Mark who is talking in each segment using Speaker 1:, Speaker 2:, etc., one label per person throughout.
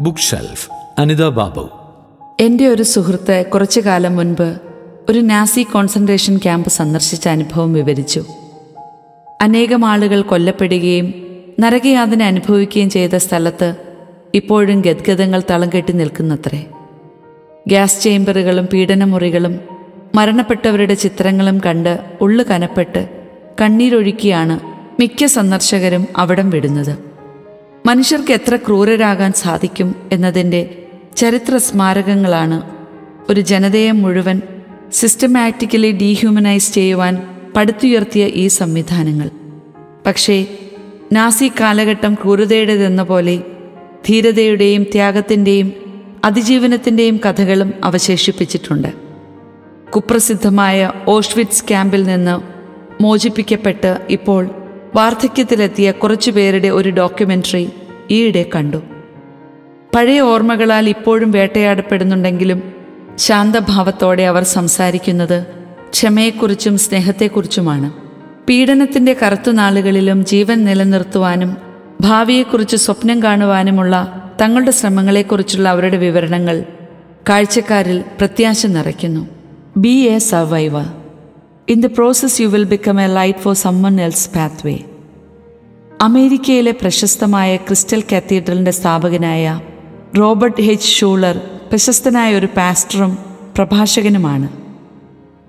Speaker 1: Book shelf Anitha Babu.
Speaker 2: എന്റെ ഒരു സുഹൃത്ത് കുറച്ചു കാലം മുൻപ് ഒരു നാസി കോൺസെൻട്രേഷൻ ക്യാമ്പ് സന്ദർശിച്ച അനുഭവം വിവരിച്ചു. അനേകം ആളുകൾ കൊല്ലപ്പെടുകയും നരകയാതന അനുഭവിക്കുകയും ചെയ്ത സ്ഥലത്ത് ഇപ്പോഴും ഗദ്ഗതങ്ങൾ തളം കെട്ടി നിൽക്കുന്നത്രേ. ഗ്യാസ് ചേംബറുകളും പീഡനമുറികളും മരണപ്പെട്ടവരുടെ ചിത്രങ്ങളും കണ്ട് ഉള്ളു കനപ്പെട്ട് കണ്ണീരൊഴുക്കിയാണ് മിക്ക സന്ദർശകരും അവിടം വിടുന്നത്. മനുഷ്യർക്ക് എത്ര ക്രൂരരാകാൻ സാധിക്കും എന്നതിന്റെ ചരിത്ര സ്മാരകങ്ങളാണ് ഒരു ജനതയെ മുഴുവൻ സിസ്റ്റമാറ്റിക്കലി ഡീഹ്യൂമനൈസ് ചെയ്യുവാൻ പടുത്തുയർത്തിയ ഈ സംവിധാനങ്ങൾ. പക്ഷേ നാസി കാലഘട്ടം ക്രൂരതയുടേതെന്ന പോലെ ധീരതയുടെയും ത്യാഗത്തിന്റെയും അതിജീവനത്തിന്റെയും കഥകളും അവശേഷിപ്പിച്ചിട്ടുണ്ട്. കുപ്രസിദ്ധമായ ഓഷ്വിറ്റ്സ് ക്യാമ്പിൽ നിന്ന് മോചിപ്പിക്കപ്പെട്ട് ഇപ്പോൾ വാർദ്ധക്യത്തിലെത്തിയ കുറച്ചുപേരുടെ ഒരു ഡോക്യുമെന്ററി ഈയിടെ കണ്ടു. പഴയ ഓർമ്മകളാൽ ഇപ്പോഴും വേട്ടയാടപ്പെടുന്നുണ്ടെങ്കിലും ശാന്തഭാവത്തോടെ അവർ സംസാരിക്കുന്നത് ക്ഷമയെക്കുറിച്ചും സ്നേഹത്തെക്കുറിച്ചുമാണ്. പീഡനത്തിന്റെ കറുത്തുനാളുകളിലും ജീവൻ നിലനിർത്തുവാനും ഭാവിയെക്കുറിച്ച് സ്വപ്നം കാണുവാനുമുള്ള തങ്ങളുടെ ശ്രമങ്ങളെക്കുറിച്ചുള്ള അവരുടെ വിവരണങ്ങൾ കാഴ്ചക്കാരിൽ പ്രത്യാശ നിറയ്ക്കുന്നു. Be a survivor in the process you will become a light for someone else pathway അമേരിക്കയിലെ പ്രശസ്തമായ ക്രിസ്റ്റൽ കത്തീഡ്രലിന്റെ സ്ഥാപകനായ റോബർട്ട് ഹെച്ച് ഷൂളർ പ്രശസ്തനായ ഒരു പാസ്റ്ററും പ്രഭാഷകനുമാണ്.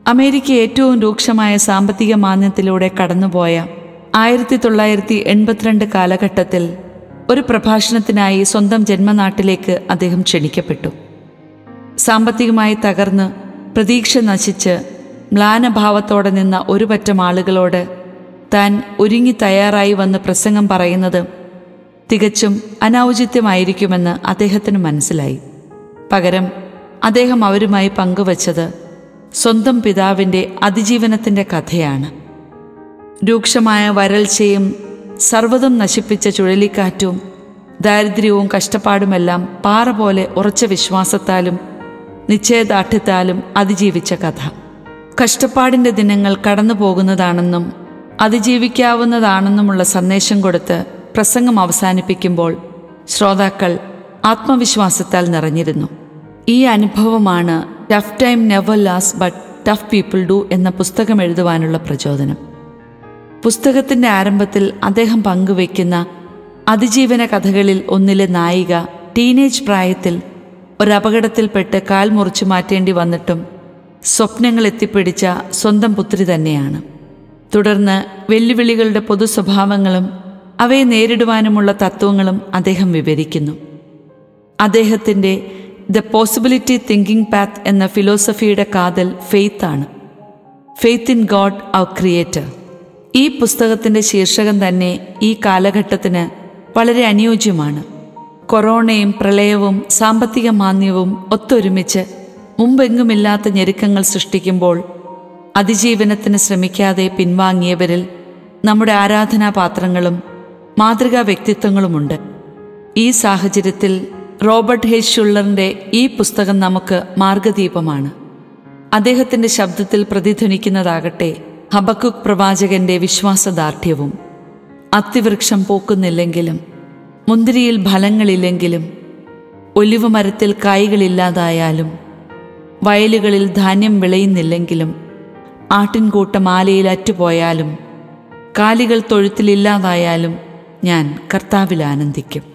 Speaker 2: അമേരിക്ക ഏറ്റവും രൂക്ഷമായ സാമ്പത്തിക മാന്യത്തിലൂടെ കടന്നുപോയ ആയിരത്തി തൊള്ളായിരത്തി എൺപത്തിരണ്ട് കാലഘട്ടത്തിൽ ഒരു പ്രഭാഷണത്തിനായി സ്വന്തം ജന്മനാട്ടിലേക്ക് അദ്ദേഹം ക്ഷണിക്കപ്പെട്ടു. സാമ്പത്തികമായി തകർന്ന് പ്രതീക്ഷ നശിച്ച് മ്ലാനഭാവത്തോടെ നിന്ന ഒരു പറ്റം ആളുകളോട് താൻ ഒരുങ്ങി തയ്യാറായി വന്ന് പ്രസംഗം പറയുന്നത് തികച്ചും അനൗചിത്യമായിരിക്കുമെന്ന് അദ്ദേഹത്തിന് മനസ്സിലായി. പകരം അദ്ദേഹം അവരുമായി പങ്കുവച്ചത് സ്വന്തം പിതാവിന്റെ അതിജീവനത്തിന്റെ കഥയാണ്. രൂക്ഷമായ വരൾച്ചയും സർവതും നശിപ്പിച്ച ചുഴലിക്കാറ്റും ദാരിദ്ര്യവും കഷ്ടപ്പാടുമെല്ലാം പാറ പോലെ ഉറച്ച വിശ്വാസത്താലും നിശ്ചയദാർഢ്യത്താലും അതിജീവിച്ച കഥ. കഷ്ടപ്പാടിന്റെ ദിനങ്ങൾ കടന്നു പോകുന്നതാണെന്നും അതിജീവിക്കാവുന്നതാണെന്നുമുള്ള സന്ദേശം കൊടുത്ത് പ്രസംഗം അവസാനിപ്പിക്കുമ്പോൾ ശ്രോതാക്കൾ ആത്മവിശ്വാസത്താൽ നിറഞ്ഞിരുന്നു. ഈ അനുഭവമാണ് tough time never lasts but tough people do എന്ന പുസ്തകം എഴുതുവാനുള്ള പ്രചോദനം. പുസ്തകത്തിന്റെ ആരംഭത്തിൽ അദ്ദേഹം പങ്കുവയ്ക്കുന്ന അതിജീവന കഥകളിൽ ഒന്നിലെ നായിക ടീനേജ് പ്രായത്തിൽ ഒരപകടത്തിൽപ്പെട്ട് കാൽ മുറിച്ചു മാറ്റേണ്ടി വന്നിട്ടും സ്വപ്നങ്ങൾ എത്തിപ്പിടിച്ച സ്വന്തം പുത്രി തന്നെയാണ്. തുടർന്ന് വെല്ലുവിളികളുടെ പൊതു സ്വഭാവങ്ങളും അവയെ നേരിടുവാനുമുള്ള തത്വങ്ങളും അദ്ദേഹം വിവരിക്കുന്നു. അദ്ദേഹത്തിന്റെ ദ പോസിബിലിറ്റി തിങ്കിങ് പാത്ത് എന്ന ഫിലോസഫിയുടെ കാതൽ ഫെയ്ത്താണ് faith in God our creator ഈ പുസ്തകത്തിന്റെ ശീർഷകം തന്നെ ഈ കാലഘട്ടത്തിന് വളരെ അനുയോജ്യമാണ്. കൊറോണയും പ്രളയവും സാമ്പത്തിക മാന്ദ്യവും ഒത്തൊരുമിച്ച് മുമ്പെങ്ങുമില്ലാത്ത ഞെരുക്കങ്ങൾ സൃഷ്ടിക്കുമ്പോൾ അതിജീവനത്തിന് ശ്രമിക്കാതെ പിൻവാങ്ങിയവരിൽ നമ്മുടെ ആരാധനാപാത്രങ്ങളും മാതൃകാ വ്യക്തിത്വങ്ങളുമുണ്ട് ഈ സാഹചര്യത്തിൽ റോബർട്ട് ഹെ ഷുള്ളറിന്റെ ഈ പുസ്തകം നമുക്ക് മാർഗദീപമാണ്. അദ്ദേഹത്തിന്റെ ശബ്ദത്തിൽ പ്രതിധ്വനിക്കുന്നതാകട്ടെ ഹബക്കുക് പ്രവാചകന്റെ വിശ്വാസദാർഢ്യവും. അത്തിവൃക്ഷം പൂക്കുന്നില്ലെങ്കിലും മുന്തിരിയിൽ ഫലങ്ങളില്ലെങ്കിലും ഒലിവ് മരത്തിൽ കായ്കളില്ലാതായാലും വയലുകളിൽ ധാന്യം വിളയുന്നില്ലെങ്കിലും ആട്ടിൻകൂട്ടം ആലയിൽ അറ്റുപോയാലും കാലികൾ തൊഴുത്തിലില്ലാതായാലും ഞാൻ കർത്താവിൽ ആനന്ദിക്കും.